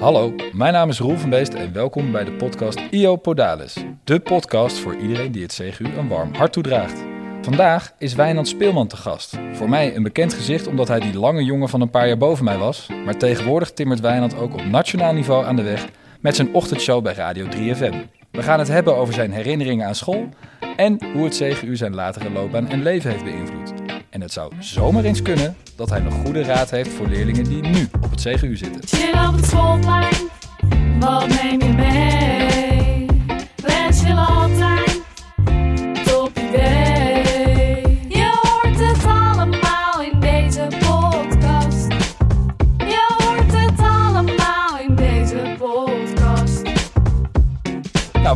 Hallo, mijn naam is Roel van Beest en welkom bij de podcast IO Podalis. De podcast voor iedereen die het CGU een warm hart toedraagt. Vandaag is Wijnand Speelman te gast. Voor mij een bekend gezicht omdat hij die lange jongen van een paar jaar boven mij was. Maar tegenwoordig timmert Wijnand ook op nationaal niveau aan de weg met zijn ochtendshow bij Radio 3FM. We gaan het hebben over zijn herinneringen aan school en hoe het CGU zijn latere loopbaan en leven heeft beïnvloed. En het zou zomaar eens kunnen dat hij nog goede raad heeft voor leerlingen die nu op het CGU zitten. Op wat neem je mee?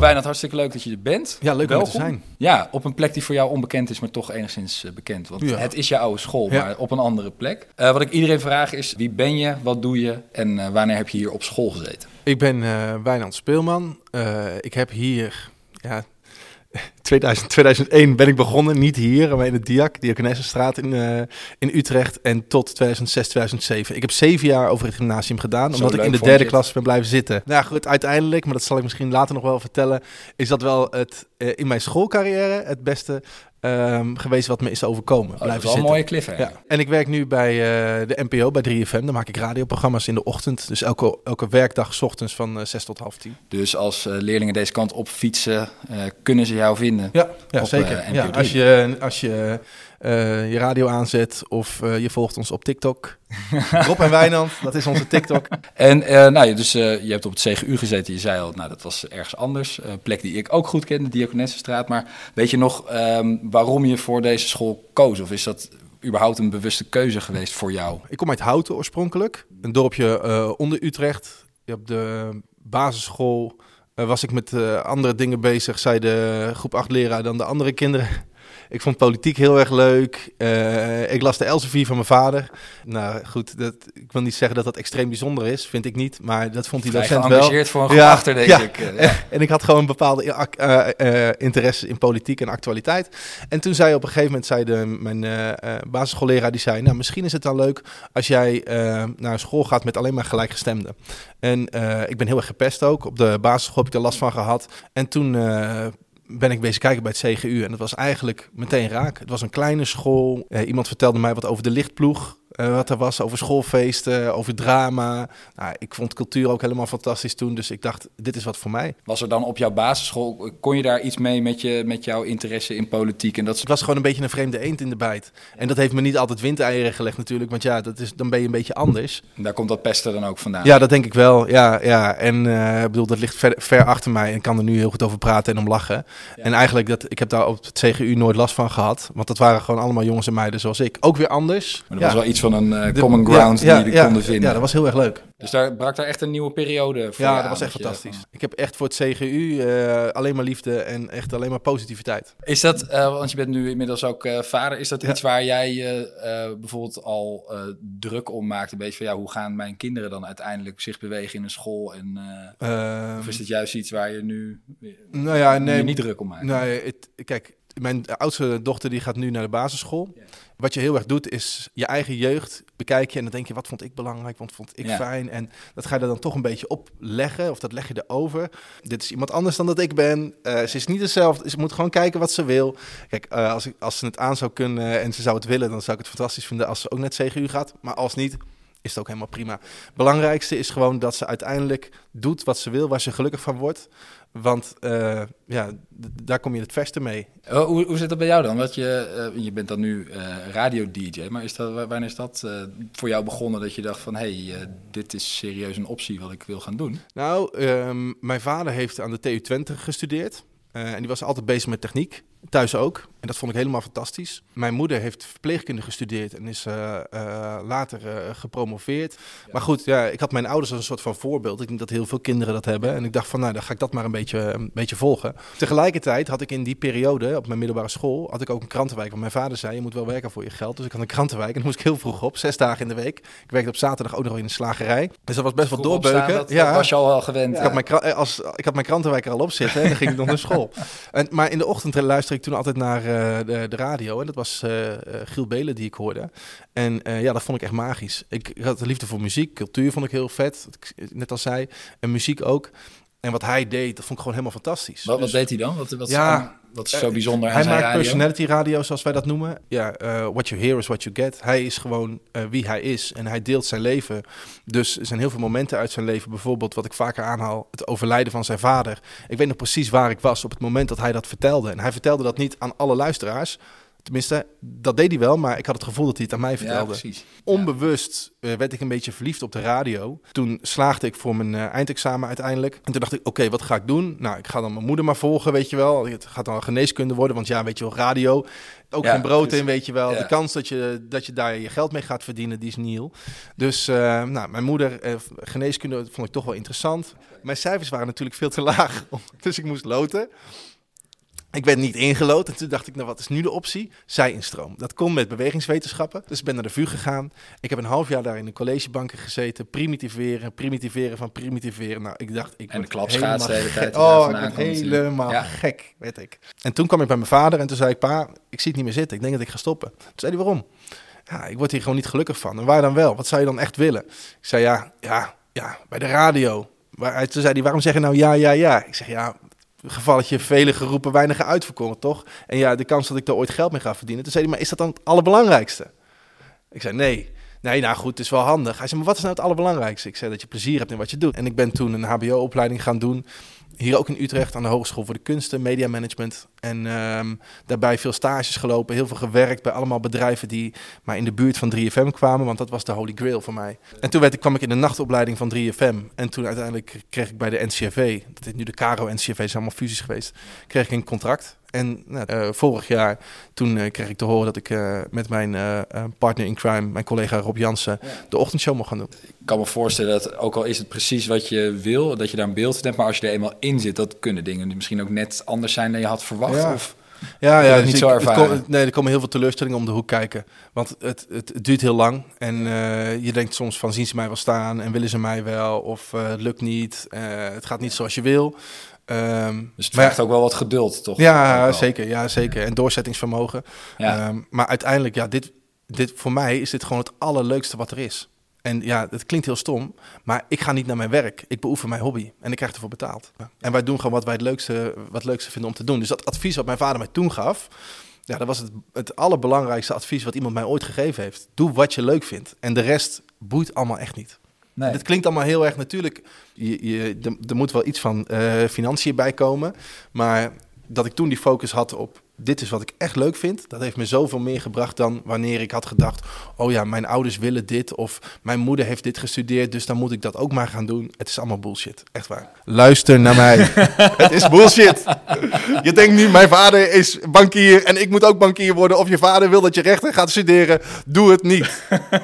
Wijnand, hartstikke leuk dat je er bent. Ja, leuk om te zijn. Ja, op een plek die voor jou onbekend is, maar toch enigszins eh, bekend. Want Ja. het is je oude school, Ja. maar op een andere plek. Eh, wat ik iedereen vraag is, wie ben je, wat doe je en eh, wanneer heb je hier op school gezeten? Ik ben eh Wijnand Speelman. Ik heb hier, ja, 2000, 2001 ben ik begonnen, niet hier, maar in het Diak, Diakonessenstraat in, eh, in Utrecht. En tot 2006, 2007. Ik heb zeven jaar over het gymnasium gedaan, Zo omdat ik in de derde klas ben blijven zitten. Nou goed, uiteindelijk, maar dat zal ik misschien later nog wel vertellen, is dat wel het, eh, in mijn schoolcarrière het beste ehm, geweest wat me is overkomen. Oh, dat is blijven wel een mooie. Ja. En ik werk nu bij eh, de NPO, bij 3FM. Dan maak ik radioprogramma's in de ochtend. Dus elke, elke werkdag 's ochtends van eh 6 tot half 10. Dus als eh, leerlingen deze kant op fietsen, eh, kunnen ze jou vinden. Ja, ja Op, zeker. eh, ja, als je, als je eh, je radio aanzet of eh, je volgt ons op TikTok. Rob en Wijnand, dat is onze TikTok. En eh, nou, dus, eh, je hebt op het CGU gezeten, je zei al, nou, dat was ergens anders. Een plek die ik ook goed ken, de Diakonessenstraat. Maar weet je nog ehm, waarom je voor deze school koos? Of is dat überhaupt een bewuste keuze geweest voor jou? Ik kom uit Houten oorspronkelijk. Een dorpje eh, onder Utrecht. Op de basisschool eh, was ik met eh, andere dingen bezig. Zei de groep 8 leraar dan de andere kinderen. Ik vond politiek heel erg leuk. Eh, ik las de Elsevier van mijn vader. Nou goed, dat, ik wil niet zeggen dat dat extreem bijzonder is. Vind ik niet. Maar dat vond Vrij docent wel. geëngageerd voor een Ja, achter, denk ja. ik. eh, ja. En ik had gewoon bepaalde uh, uh, interesse in politiek en actualiteit. En toen zei op een gegeven moment, zei de, mijn basisschoolleraar, die zei, nou misschien is het dan leuk als jij naar school gaat met alleen maar gelijkgestemden. En ik ben heel erg gepest ook. Op de basisschool heb ik er last van gehad. En toen ben ik bezig kijken bij het CGU. En dat was eigenlijk meteen raak. Het was een kleine school. Uh, iemand vertelde mij wat over de lichtploeg. Uh, wat er was over schoolfeesten, over drama. Nou, ik vond cultuur ook helemaal fantastisch toen. Dus ik dacht, dit is wat voor mij. Was er dan op jouw basisschool, kon je daar iets mee met, je, met jouw interesse in politiek? En dat Het was gewoon een beetje een vreemde eend in de bijt. En dat heeft me niet altijd windeieren gelegd natuurlijk. Want ja, dat is, dan ben je een beetje anders. En daar komt dat pesten dan ook vandaan? Ja, dat denk ik wel. Ja, ja. En uh, ik bedoel, dat ligt ver, ver, achter mij. En ik kan er nu heel goed over praten en om lachen. Ja. En eigenlijk, dat, ik heb daar op het CGU nooit last van gehad. Want dat waren gewoon allemaal jongens en meiden zoals ik. Ook weer anders. Maar dat ja. was wel iets van een uh, common ground ja, die jullie ja, konden vinden. Ja, dat was heel erg leuk. Dus daar brak daar echt een nieuwe periode voor Ja, dat was echt je, fantastisch. Ik heb echt voor het CGU uh, alleen maar liefde en echt alleen maar positiviteit. Is dat, uh, want je bent nu inmiddels ook uh, vader, is dat ja. iets waar jij je bijvoorbeeld al uh, druk om maakt? Een beetje van ja, hoe gaan mijn kinderen dan uiteindelijk zich bewegen in een school? En, uh, of is het juist iets waar je nu nou ja, nee, je niet druk om maakt? Nee, het, kijk, mijn oudste dochter die gaat nu naar de basisschool. Ja. Wat je heel erg doet is je eigen jeugd bekijken en dan denk je wat vond ik belangrijk, wat vond ik ja. fijn en dat ga je er dan toch een beetje opleggen of dat leg je erover. Dit is iemand anders dan dat ik ben. Uh, ze is niet hetzelfde. Ze moet gewoon kijken wat ze wil. Kijk, uh, als, ik, als ze het aan zou kunnen en ze zou het willen, dan zou ik het fantastisch vinden als ze ook net CGU gaat. Maar als niet, is het ook helemaal prima. Belangrijkste is gewoon dat ze uiteindelijk doet wat ze wil, waar ze gelukkig van wordt. Want uh, ja, daar kom je het verste mee. Oh, hoe, hoe zit dat bij jou dan? Want je, uh, je bent dan nu uh, radio-dj, maar is dat, wanneer is dat voor jou begonnen dat je dacht van... hé, hey, dit is serieus een optie wat ik wil gaan doen? Nou, um, mijn vader heeft aan de TU Twente gestudeerd. en die was altijd bezig met techniek. Thuis ook. En dat vond ik helemaal fantastisch. Mijn moeder heeft verpleegkunde gestudeerd en is uh, uh, later uh, gepromoveerd. Ja. Maar goed, ja, ik had mijn ouders als een soort van voorbeeld. Ik denk dat heel veel kinderen dat hebben. En ik dacht van, nou, dan ga ik dat maar een beetje, een beetje volgen. Tegelijkertijd had ik in die periode, op mijn middelbare school, had ik ook een krantenwijk. Want mijn vader zei, je moet wel werken voor je geld. Dus ik had een krantenwijk en dan moest ik heel vroeg op, zes dagen in de week. Ik werkte op zaterdag ook nog in een slagerij. Dus dat was best wel doorbeuken. Opstaan, dat, ja, dat was je al wel gewend. Ik, had mijn, als, ik had mijn krantenwijk er al op zitten en dan ging ik nog naar school. En, maar in de ochtend luisterde ik toen altijd naar eh, de, de radio en dat was eh, Giel Belen die ik hoorde. En ja, dat vond ik echt magisch. Ik, had de liefde voor muziek, cultuur vond ik heel vet, net al zei. En muziek ook. En wat hij deed, dat vond ik gewoon helemaal fantastisch. Wat, wat Dus- deed hij dan? Wat, wat, Ja, wat is zo bijzonder aan hij zijn maakt radio? personality radio, zoals wij dat noemen. Ja, eh, what you hear is what you get. Hij is gewoon eh, wie hij is en hij deelt zijn leven. Dus er zijn heel veel momenten uit zijn leven. Bijvoorbeeld wat ik vaker aanhaal, het overlijden van zijn vader. Ik weet nog precies waar ik was op het moment dat hij dat vertelde. En hij vertelde dat niet aan alle luisteraars. Tenminste, dat deed hij wel, maar ik had het gevoel dat hij het aan mij Ja, vertelde. precies. Onbewust eh, werd ik een beetje verliefd op de radio. Toen slaagde ik voor mijn eh, eindexamen uiteindelijk. En toen dacht ik, oké, wat ga ik doen? Nou, ik ga dan mijn moeder maar volgen, weet je wel. Het gaat dan geneeskunde worden, want ja, weet je wel, radio. Ook Ja, geen brood precies. in, weet je wel. Ja. De kans dat je, dat je daar je geld mee gaat verdienen, die is nihil. Dus eh, nou, mijn moeder, geneeskunde vond ik toch wel interessant. Mijn cijfers waren natuurlijk veel te laag, dus ik moest loten. Ik werd niet ingelood en toen dacht ik, nou wat is nu de optie? Zij-instroom. Dat kon met bewegingswetenschappen. Dus ik ben naar de VU gegaan. Ik heb een half jaar daar in de collegebanken gezeten. Primitiveren, primitiveren van primitiveren. Nou, ik dacht, ik En de word klapschaats de hele tijd Oh, ik komt natuurlijk. helemaal Ja. gek, weet ik. En toen kwam ik bij mijn vader en toen zei ik, pa, ik zie het niet meer zitten. Ik denk dat ik ga stoppen. Toen zei hij, waarom? Ja, ik word hier gewoon niet gelukkig van. En waar dan wel? Wat zou je dan echt willen? Ik zei, ja, ja, ja, bij de radio. Toen zei hij, waarom zeg je nou ja, ja, ja? Ik zeg, ja, gevalletje vele geroepen, weinige uitverkoren, toch? En ja, de kans dat ik er ooit geld mee ga verdienen. Toen zei hij, maar is dat dan het allerbelangrijkste? Ik zei, nee. Nee, nou goed, het is wel handig. Hij zei, maar wat is nou het allerbelangrijkste? Ik zei, dat je plezier hebt in wat je doet. En ik ben toen een hbo-opleiding gaan doen. Hier ook in Utrecht aan de Hogeschool voor de Kunsten, Media Management. En ehm, daarbij veel stages gelopen, heel veel gewerkt bij allemaal bedrijven die maar in de buurt van 3FM kwamen, want dat was de holy grail voor mij. En toen werd, kwam ik in de nachtopleiding van 3FM. En toen uiteindelijk kreeg ik bij de NCRV, dat is nu de Caro NCRV, zijn allemaal fusies geweest, kreeg ik een contract. En nou, eh, vorig jaar, toen eh, kreeg ik te horen dat ik eh, met mijn partner in crime, mijn collega Rob Jansen, de ochtendshow mocht gaan doen. Ik kan me voorstellen dat, ook al is het precies wat je wil, dat je daar een beeld van hebt, maar als je er eenmaal in zit, dat kunnen dingen die misschien ook net anders zijn dan je had verwacht. Ja. Of, Ja, ja niet zo ervaren? kom- nee, er komen heel veel teleurstellingen om de hoek kijken. Want het, het, het duurt heel lang. En je denkt soms van, zien ze mij wel staan en willen ze mij wel? Of het lukt niet, het gaat niet zoals je wil. Ehm, dus het maar vraagt ook wel wat geduld, toch? Ja, zeker, ja, zeker. En doorzettingsvermogen. Ja. Ehm, maar uiteindelijk, ja, dit, dit, voor mij is dit gewoon het allerleukste wat er is. En ja, het klinkt heel stom, maar ik ga niet naar mijn werk. Ik beoefen mijn hobby en ik krijg ervoor betaald. En wij doen gewoon wat wij het leukste, wat het leukste vinden om te doen. Dus dat advies wat mijn vader mij toen gaf, ja, dat was het, het allerbelangrijkste advies wat iemand mij ooit gegeven heeft. Doe wat je leuk vindt. En de rest boeit allemaal echt niet. Nee. Het klinkt allemaal heel erg natuurlijk. Je, je, er, moet wel iets van eh, financiën bij komen. Maar dat ik toen die focus had op dit is wat ik echt leuk vind, dat heeft me zoveel meer gebracht dan wanneer ik had gedacht: oh ja, mijn ouders willen dit of mijn moeder heeft dit gestudeerd, dus dan moet ik dat ook maar gaan doen. Het is allemaal bullshit, echt waar. Luister naar mij. het is bullshit. Je denkt nu, mijn vader is bankier en ik moet ook bankier worden. Of je vader wil dat je rechter gaat studeren. Doe het niet.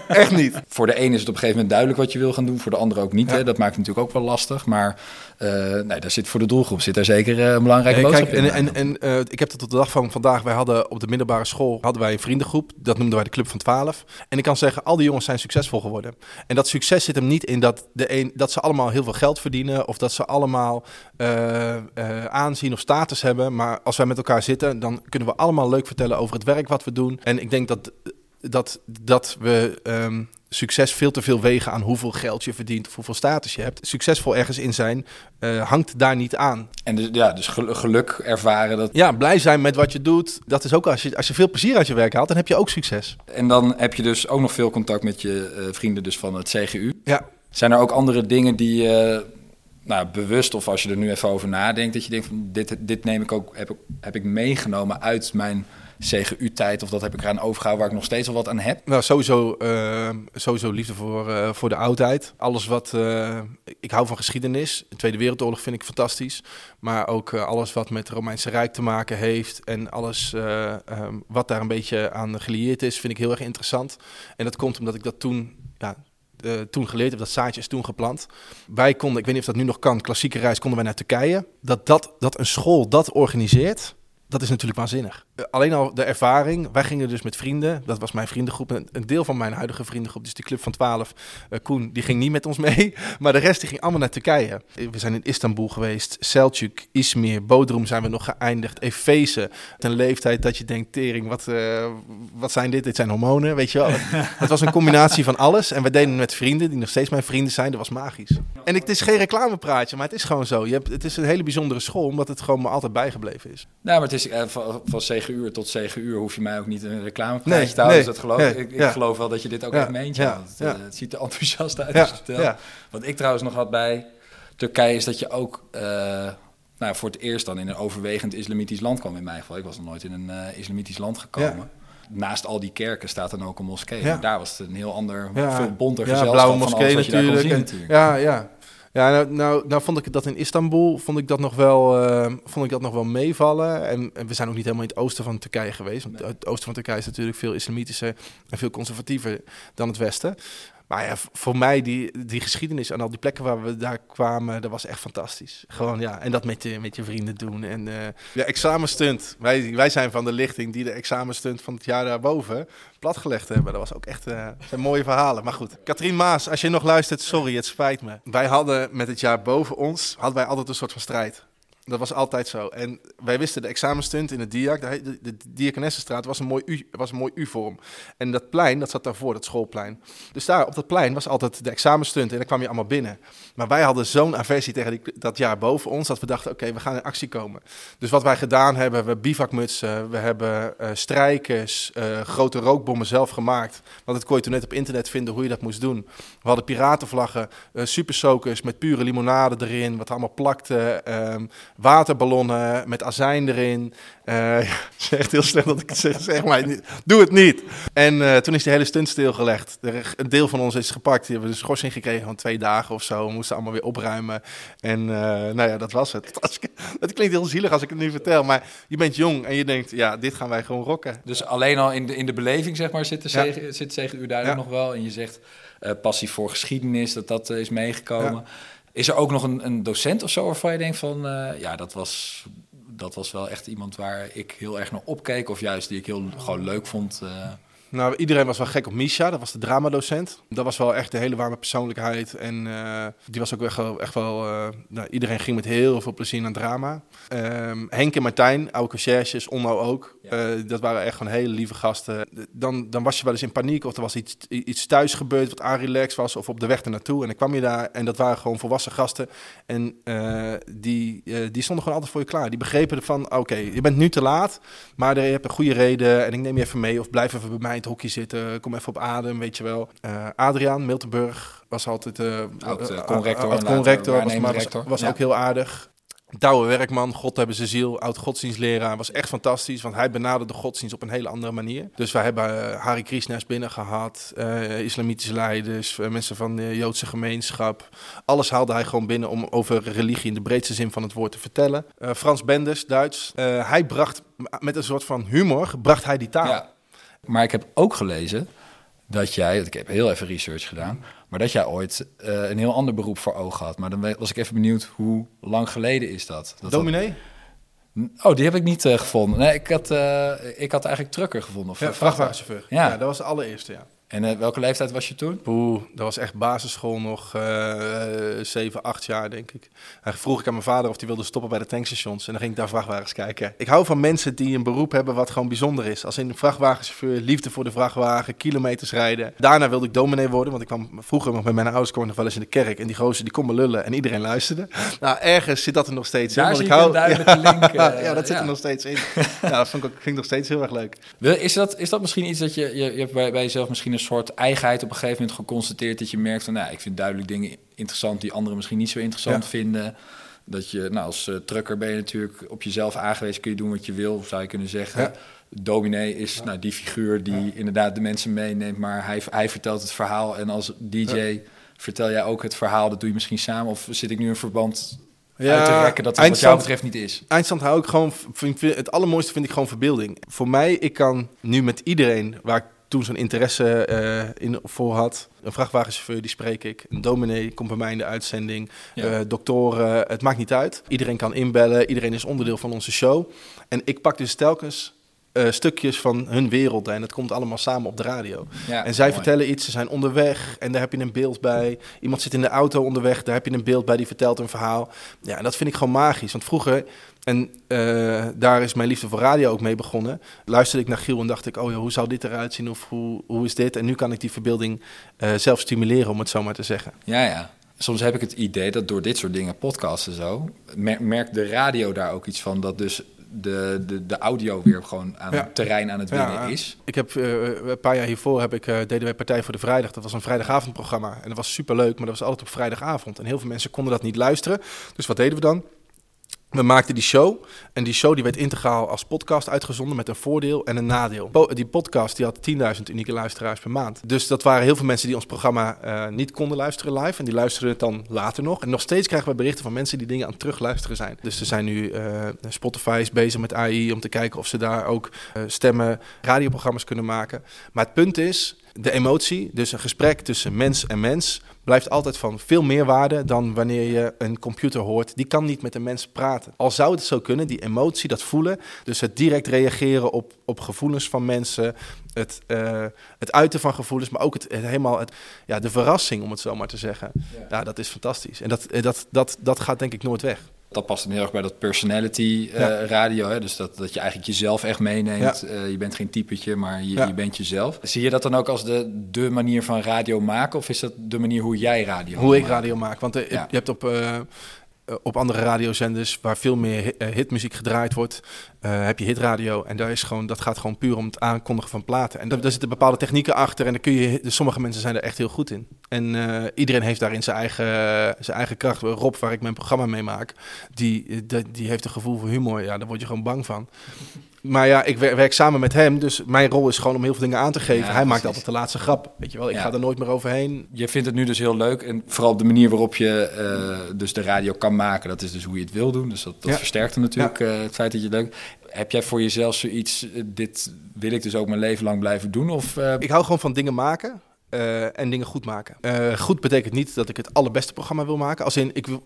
Echt niet. Voor de ene is het op een gegeven moment duidelijk wat je wil gaan doen, voor de andere ook niet. Ja. Hè? Dat maakt het natuurlijk ook wel lastig. Maar eh, nee, daar zit voor de doelgroep zit daar zeker eh, een belangrijke Nee, boodschap kijk, in. en, en, en eh, ik heb het tot de dag van vandaag. Wij hadden op de middelbare school hadden wij een vriendengroep. Dat noemden wij de Club van 12. En ik kan zeggen, al die jongens zijn succesvol geworden. En dat succes zit hem niet in dat, de een, dat ze allemaal heel veel geld verdienen. Of dat ze allemaal eh, eh, aanzien of status hebben. Maar als wij met elkaar zitten, dan kunnen we allemaal leuk vertellen over het werk wat we doen. En ik denk dat, dat, dat we ehm, succes veel te veel wegen aan hoeveel geld je verdient of hoeveel status je hebt. Succesvol ergens in zijn eh, hangt daar niet aan. En dus, ja, dus gel- geluk ervaren. Dat, Ja, blij zijn met wat je doet. Dat is ook als je, als je veel plezier uit je werk haalt, dan heb je ook succes. en dan heb je dus ook nog veel contact met je eh, vrienden dus van het CGU. Ja. Zijn er ook andere dingen die je nou, bewust, of als je er nu even over nadenkt, dat je denkt van dit, dit neem ik ook, heb ik, heb ik meegenomen uit mijn CGU-tijd, of dat heb ik eraan overgehouden waar ik nog steeds wel wat aan heb? Nou, sowieso, eh, sowieso liefde voor, eh, voor de oudheid. Alles wat... eh, ik hou van geschiedenis. De Tweede Wereldoorlog vind ik fantastisch. Maar ook alles wat met het Romeinse Rijk te maken heeft. En alles eh, ehm, wat daar een beetje aan gelieerd is, vind ik heel erg interessant. En dat komt omdat ik dat toen... Ja, toen geleerd heb, dat zaadje is toen geplant. Wij konden, ik weet niet of dat nu nog kan, klassieke reis konden wij naar Turkije. Dat, dat, dat een school dat organiseert, dat is natuurlijk waanzinnig. Eh, alleen al de ervaring. Wij gingen dus met vrienden. Dat was mijn vriendengroep. Een, een deel van mijn huidige vriendengroep, dus die club van 12. eh, Koen, die ging niet met ons mee. Maar de rest die ging allemaal naar Turkije. Eh, We zijn in Istanbul geweest. Selçuk, Izmir, Bodrum zijn we nog geëindigd. Efeze. Ten leeftijd dat je denkt, tering, wat, eh, wat zijn dit? Dit zijn hormonen, weet je wel. het was een combinatie van alles. En we deden het met vrienden, die nog steeds mijn vrienden zijn. Dat was magisch. En ik, het is geen reclamepraatje, maar het is gewoon zo. Je hebt, het is een hele bijzondere school, omdat het gewoon me altijd bijgebleven is. Nou, maar het is eh, van, van CGuur tot CGuur hoef je mij ook niet een reclamepraatje Nee, te houden. nee, dus dat geloof, nee, ik, ik ja. geloof wel dat je dit ook echt meent. Ja, eh, het ziet er enthousiast uit als je vertelt. Wat ik trouwens nog had bij Turkije is dat je ook eh, nou, voor het eerst dan in een overwegend islamitisch land kwam in mijn geval. Ik was nog nooit in een islamitisch land gekomen. Naast al die kerken staat dan ook een moskee. Ja. Daar was het een heel ander, Ja. veel bonter Ja, gezelschap blauwe van alles wat je daar kon zien En- natuurlijk. Ja, ja. Ja, nou, nou, nou vond ik dat in Istanbul vond ik dat nog wel, eh, vond ik dat nog wel meevallen. En, en we zijn ook niet helemaal in het oosten van Turkije geweest. Want het oosten van Turkije is natuurlijk veel islamitischer en veel conservatiever dan het westen. Maar ja, voor mij, die, die geschiedenis en al die plekken waar we daar kwamen, dat was echt fantastisch. Gewoon ja, en dat met je, met je vrienden doen. En eh de examenstunt, wij, wij zijn van de lichting die de examenstunt van het jaar daarboven platgelegd hebben. Dat was ook echt eh, zijn mooie verhalen. Maar goed, Katrien Maas, als je nog luistert, sorry, het spijt me. Wij hadden met het jaar boven ons, hadden wij altijd een soort van strijd. Dat was altijd zo. En wij wisten de examenstunt in het DIAC, de, de, was een mooi U, was een mooi U-vorm. En dat plein, dat zat daarvoor, dat schoolplein. Dus daar op dat plein was altijd de examenstunt en dan kwam je allemaal binnen. Maar wij hadden zo'n aversie tegen die, dat jaar boven ons, dat we dachten, oké, we gaan in actie komen. Dus wat wij gedaan hebben, we bivakmutsen, we hebben eh, strijkers, eh, grote rookbommen zelf gemaakt. Want dat kon je toen net op internet vinden hoe je dat moest doen. We hadden piratenvlaggen, eh super soakers met pure limonade erin, wat allemaal plakte. ehm, waterballonnen met azijn erin. Ja, het is echt heel slecht dat ik het zeg, zeg maar. niet- Doe het niet. En eh, toen is die hele stunt stilgelegd. Er, een deel van ons is gepakt. Die hebben een schorsing gekregen van twee dagen of zo. We moesten allemaal weer opruimen. En eh, nou ja, dat was het. Het klinkt heel zielig als ik het nu vertel. Maar je bent jong en je denkt, ja, dit gaan wij gewoon rocken. Dus alleen al in de, in de beleving, zeg maar, zit, de Ja. CG, zit CGU daar Ja. nog wel. En je zegt passie voor geschiedenis, dat dat is meegekomen. Is er ook nog een, een docent of zo waarvan je denkt van... eh, ja, dat was, dat was wel echt iemand waar ik heel erg naar opkeek... of juist die ik heel gewoon leuk vond... eh. Nou, iedereen was wel gek op Misha, dat was de dramadocent. Dat was wel echt een hele warme persoonlijkheid. En eh, die was ook echt wel... Echt wel eh, nou, iedereen ging met heel veel plezier naar drama. Ehm, Henk en Martijn, oude conciërges, Onno ook. Ja. Eh, dat waren echt gewoon hele lieve gasten. Dan, dan was je wel eens in paniek of er was iets, iets thuis gebeurd wat aanrelaxed was... of op de weg ernaartoe. En dan kwam je daar en dat waren gewoon volwassen gasten. En die, die stonden gewoon altijd voor je klaar. Die begrepen van, oké, je bent nu te laat... maar je hebt een goede reden en ik neem je even mee... of blijf even bij mij het hokje zitten, kom even op adem, weet je wel. Eh, Adriaan Miltenburg was altijd... eh Oud, conrector, oud later conrector, was, maar was, rector. was Ja. ook heel aardig. Douwe Werkman, God hebben ze ziel, oud godsdienstleraar, was echt fantastisch, want hij benaderde godsdienst op een hele andere manier. Dus wij hebben eh, Harry Krishna's binnen gehad, eh, islamitische leiders, mensen van de Joodse gemeenschap. Alles haalde hij gewoon binnen om over religie in de breedste zin van het woord te vertellen. Frans Benders, Duits, hij bracht met een soort van humor, bracht hij die taal. Ja. Maar ik heb ook gelezen dat jij, ik heb heel even research gedaan, maar dat jij ooit eh, een heel ander beroep voor ogen had. Maar dan was ik even benieuwd, hoe lang geleden is dat? dat Dominee? dat- oh, die heb ik niet eh, gevonden. Nee, ik had, eh, ik had eigenlijk trucker gevonden. Of, Ja, vrachtwagenchauffeur. Ja. Ja. dat was de allereerste, ja. En eh, welke leeftijd was je toen? Poeh, dat was echt basisschool nog, eh 7, 8 jaar denk ik. En vroeg ik aan mijn vader of hij wilde stoppen bij de tankstations. En dan ging ik daar vrachtwagens kijken. Ik hou van mensen die een beroep hebben wat gewoon bijzonder is. Als in vrachtwagenchauffeur, liefde voor de vrachtwagen, kilometers rijden. Daarna wilde ik dominee worden, want ik kwam vroeger nog met mijn ouders nog wel eens in de kerk. En die gozer die kon me lullen en iedereen luisterde. Nou, ergens zit dat er nog steeds in. Daar want zie ik hou, duidelijke link, eh, ja, dat zit ja. er nog steeds in. ja, dat vond ik, vind ik nog steeds heel erg leuk. Is dat, is dat misschien iets dat je, je, je hebt bij, bij jezelf misschien een soort eigenheid op een gegeven moment geconstateerd dat je merkt van, nou, ik vind duidelijk dingen interessant die anderen misschien niet zo interessant Ja. vinden. Dat je, nou, als eh, trucker ben je natuurlijk op jezelf aangewezen, kun je doen wat je wil, zou je kunnen zeggen. Ja. Dominee is nou, die figuur die inderdaad de mensen meeneemt, maar hij, hij vertelt het verhaal. En als DJ vertel jij ook het verhaal, dat doe je misschien samen. Of zit ik nu een verband uit te rekken dat het wat jou betreft niet is? Eindstand hou ik gewoon. Vind, vind- het allermooiste vind ik gewoon verbeelding. Voor mij, ik kan nu met iedereen waar ik toen zo'n interesse eh, in, voor had. Een vrachtwagenchauffeur, die spreek ik. Een dominee komt bij mij in de uitzending. Ja. Eh, doktoren, het maakt niet uit. Iedereen kan inbellen, iedereen is onderdeel van onze show. En ik pak dus telkens eh, stukjes van hun wereld en het komt allemaal samen op de radio. Ja, en zij mooi. vertellen iets, ze zijn onderweg en daar heb je een beeld bij. Iemand zit in de auto onderweg, daar heb je een beeld bij, die vertelt een verhaal. Ja, en dat vind ik gewoon magisch. Want vroeger, en eh, daar is mijn liefde voor radio ook mee begonnen, luisterde ik naar Giel en dacht ik, oh ja, hoe zou dit eruit zien of hoe, hoe is dit? En nu kan ik die verbeelding eh, zelf stimuleren, om het zo maar te zeggen. Ja, ja. Soms heb ik het idee dat door dit soort dingen, podcasts en zo, mer- merkt de radio daar ook iets van dat dus de, de, de audio weer gewoon aan Ja. het terrein aan het winnen Ja, is. Ik heb eh, een paar jaar hiervoor heb ik, deden wij Partij voor de Vrijdag. Dat was een vrijdagavondprogramma. En dat was superleuk, maar dat was altijd op vrijdagavond. En heel veel mensen konden dat niet luisteren. Dus wat deden we dan? We maakten die show en die show die werd integraal als podcast uitgezonden met een voordeel en een nadeel. Die podcast die had 10.000 unieke luisteraars per maand. Dus dat waren heel veel mensen die ons programma eh, niet konden luisteren live. En die luisterden het dan later nog. En nog steeds krijgen we berichten van mensen die dingen aan het terugluisteren zijn. Dus er zijn nu eh, Spotify is bezig met AI om te kijken of ze daar ook eh, stemmen, radioprogramma's kunnen maken. Maar het punt is, de emotie, dus een gesprek tussen mens en mens, blijft altijd van veel meer waarde dan wanneer je een computer hoort. Die kan niet met een mens praten. Al zou het zo kunnen, die emotie, dat voelen, dus het direct reageren op, op gevoelens van mensen, het, eh, het uiten van gevoelens, maar ook het, het helemaal het, ja, de verrassing, om het zo maar te zeggen. Ja, dat is fantastisch. En dat, eh, dat, dat, dat gaat denk ik nooit weg. Dat past dan heel erg bij dat personality eh, radio. Hè? Dus dat, dat je eigenlijk jezelf echt meeneemt. Ja. Eh, je bent geen typetje, maar je, Ja. je bent jezelf. Zie je dat dan ook als de, de manier van radio maken? Of is dat de manier hoe jij radio Hoe ik radio maak. Want eh, je hebt op, op andere radiozenders waar veel meer eh, hitmuziek gedraaid wordt, eh, heb je hitradio. En daar is gewoon, dat gaat gewoon puur om het aankondigen van platen. En daar, zitten bepaalde technieken achter. En dan kun je, dus sommige mensen zijn er echt heel goed in. En eh, iedereen heeft daarin zijn eigen, zijn eigen kracht. Rob, waar ik mijn programma mee maak, die, eh, die, die heeft een gevoel voor humor. Ja, daar word je gewoon bang van. Maar ja, ik wer- werk samen met hem. Dus mijn rol is gewoon om heel veel dingen aan te geven. Ja, Hij maakt altijd de laatste grap. Weet je wel, ik Ja. ga er nooit meer overheen. Je vindt het nu dus heel leuk. En vooral de manier waarop je eh, dus de radio kan maken. Dat is dus hoe je het wil doen. Dus dat, dat Ja. versterkt hem natuurlijk eh, het feit dat je het leuk... Heb jij voor jezelf zoiets... eh, dit wil ik dus ook mijn leven lang blijven doen? Of Ik hou gewoon van dingen maken en dingen goed maken. Goed betekent niet dat ik het allerbeste programma wil maken. Als in, ik, wil,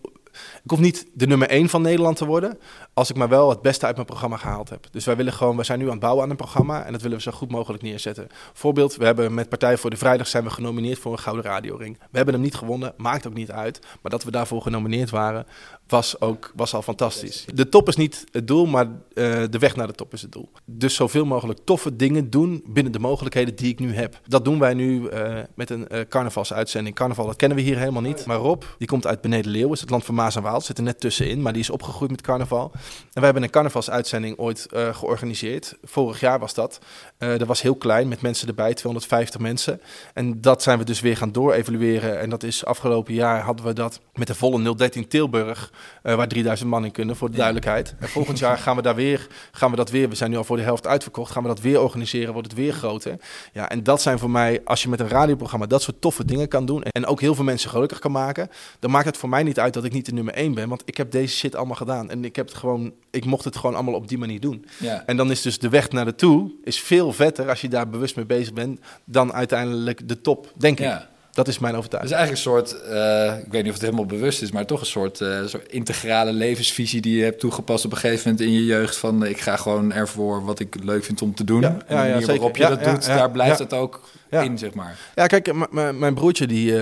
ik hoef niet de nummer één van Nederland te worden, als ik maar wel het beste uit mijn programma gehaald heb. Dus wij willen gewoon, we zijn nu aan het bouwen aan een programma en dat willen we zo goed mogelijk neerzetten. Voorbeeld, we hebben met Partij voor de Vrijdag zijn we genomineerd voor een Gouden Radioring. We hebben hem niet gewonnen, maakt ook niet uit. Maar dat we daarvoor genomineerd waren, was, ook, was al fantastisch. De top is niet het doel, maar eh, de weg naar de top is het doel. Dus zoveel mogelijk toffe dingen doen binnen de mogelijkheden die ik nu heb. Dat doen wij nu eh, met een eh carnavalsuitzending. Carnaval, dat kennen we hier helemaal niet. Maar Rob, die komt uit Beneden Leeuwen, het land van Maas en Waal. Zit er net tussenin, maar die is opgegroeid met carnaval. En wij hebben een carnavalsuitzending ooit georganiseerd. Vorig jaar was dat. Dat was heel klein, met mensen erbij, 250 mensen. En dat zijn we dus weer gaan door-evalueren. En dat is afgelopen jaar hadden we dat met de volle 013 Tilburg, eh, waar 3000 man in kunnen, voor de duidelijkheid. En volgend jaar gaan we daar weer, gaan we dat weer, we zijn nu al voor de helft uitverkocht, gaan we dat weer organiseren, wordt het weer groter. Ja, en dat zijn voor mij, als je met een radioprogramma dat soort toffe dingen kan doen en ook heel veel mensen gelukkig kan maken, dan maakt het voor mij niet uit dat ik niet de nummer 1 ben, want ik heb deze shit allemaal gedaan. En ik heb het gewoon, ik mocht het gewoon allemaal op die manier doen. ja. En dan is dus de weg naar de toe is veel vetter als je daar bewust mee bezig bent dan uiteindelijk de top, denk ik. Dat is mijn Het is overtuiging. eigenlijk een soort, eh, ik weet niet of het helemaal bewust is, maar toch een soort, soort integrale levensvisie die je hebt toegepast op een gegeven moment in je jeugd. Van eh, ik ga gewoon ervoor wat ik leuk vind om te doen. Ja, en de manier zeker. waarop je dat doet, daar blijft het ook in, zeg maar. Ja, kijk, mijn broertje die,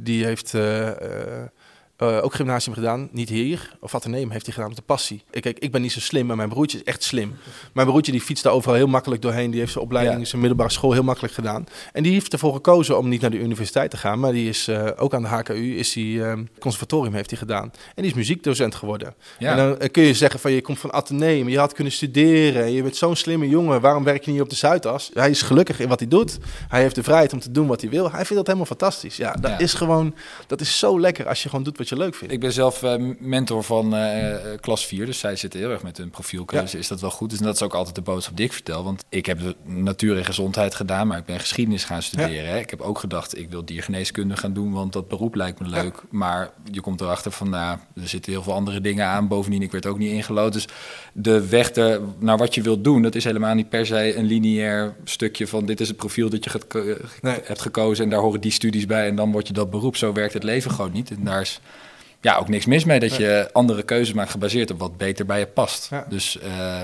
die heeft eh, ook gymnasium gedaan. Niet hier, of Atheneum heeft hij gedaan met de passie. Ik, kijk, ik ben niet zo slim, maar mijn broertje is echt slim. Mijn broertje die fietst daar overal heel makkelijk doorheen. Die heeft zijn opleiding, Ja. zijn middelbare school heel makkelijk gedaan. En die heeft ervoor gekozen om niet naar de universiteit te gaan. Maar die is eh, ook aan de HKU, is hij, eh, conservatorium heeft hij gedaan. En die is muziekdocent geworden. Ja. En dan eh, kun je zeggen van je komt van Atheneum, je had kunnen studeren, je bent zo'n slimme jongen, waarom werk je niet op de Zuidas? Hij is gelukkig in wat hij doet. Hij heeft de vrijheid om te doen wat hij wil. Hij vindt dat helemaal fantastisch. Ja, dat Ja. is gewoon, dat is zo lekker als je gewoon doet wat je je leuk vindt. Ik ben zelf eh, mentor van eh, klas 4, dus zij zitten heel erg met hun profielkeuze. Is dat wel goed? Dus dat is ook altijd de boodschap die ik vertel. Want ik heb natuur en gezondheid gedaan, maar ik ben geschiedenis gaan studeren. Hè. Ik heb ook gedacht, ik wil diergeneeskunde gaan doen, want dat beroep lijkt me leuk. Maar je komt erachter van, nou, er zitten heel veel andere dingen aan. Bovendien, ik werd ook niet ingelood. Dus de weg er, naar wat je wilt doen, dat is helemaal niet per se een lineair stukje van dit is het profiel dat je gaat, eh, Nee. hebt gekozen en daar horen die studies bij en dan word je dat beroep. Zo werkt het leven gewoon niet. En daar is ja, ook niks mis mee dat je andere keuzes maakt gebaseerd op wat beter bij je past. Ja. Dus eh,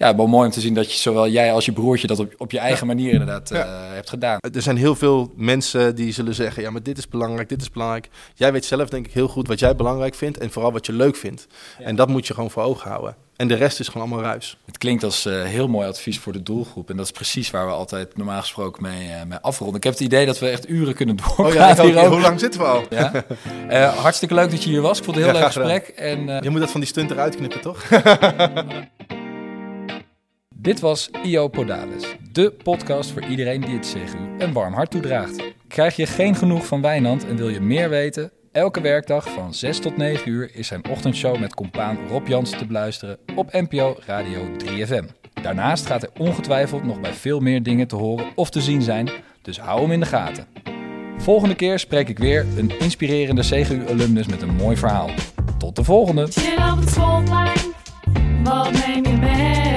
ja, wel mooi om te zien dat je zowel jij als je broertje dat op, op je eigen manier inderdaad Ja. eh, hebt gedaan. Er zijn heel veel mensen die zullen zeggen: ja, maar dit is belangrijk, dit is belangrijk. Jij weet zelf, denk ik, heel goed wat jij belangrijk vindt en vooral wat je leuk vindt. En dat moet je gewoon voor ogen houden. En de rest is gewoon allemaal ruis. Het klinkt als eh, heel mooi advies voor de doelgroep. En dat is precies waar we altijd normaal gesproken mee, eh, mee afronden. Ik heb het idee dat we echt uren kunnen doorgaan Oh ja, ook. hoe lang zitten we al? Ja? Hartstikke leuk dat je hier was. Ik vond het een heel Ja, leuk gesprek. En, Je moet dat van die stunt eruit knippen, toch? Dit was IO Podalis, de podcast voor iedereen die het CGU een warm hart toedraagt. Krijg je geen genoeg van Wijnand en wil je meer weten? Elke werkdag van 6 tot 9 uur is zijn ochtendshow met compaan Rob Jans te beluisteren op NPO Radio 3FM. Daarnaast gaat hij ongetwijfeld nog bij veel meer dingen te horen of te zien zijn, dus hou hem in de gaten. Volgende keer spreek ik weer een inspirerende CGU-alumnus met een mooi verhaal. Tot de volgende! Wat neem je mee?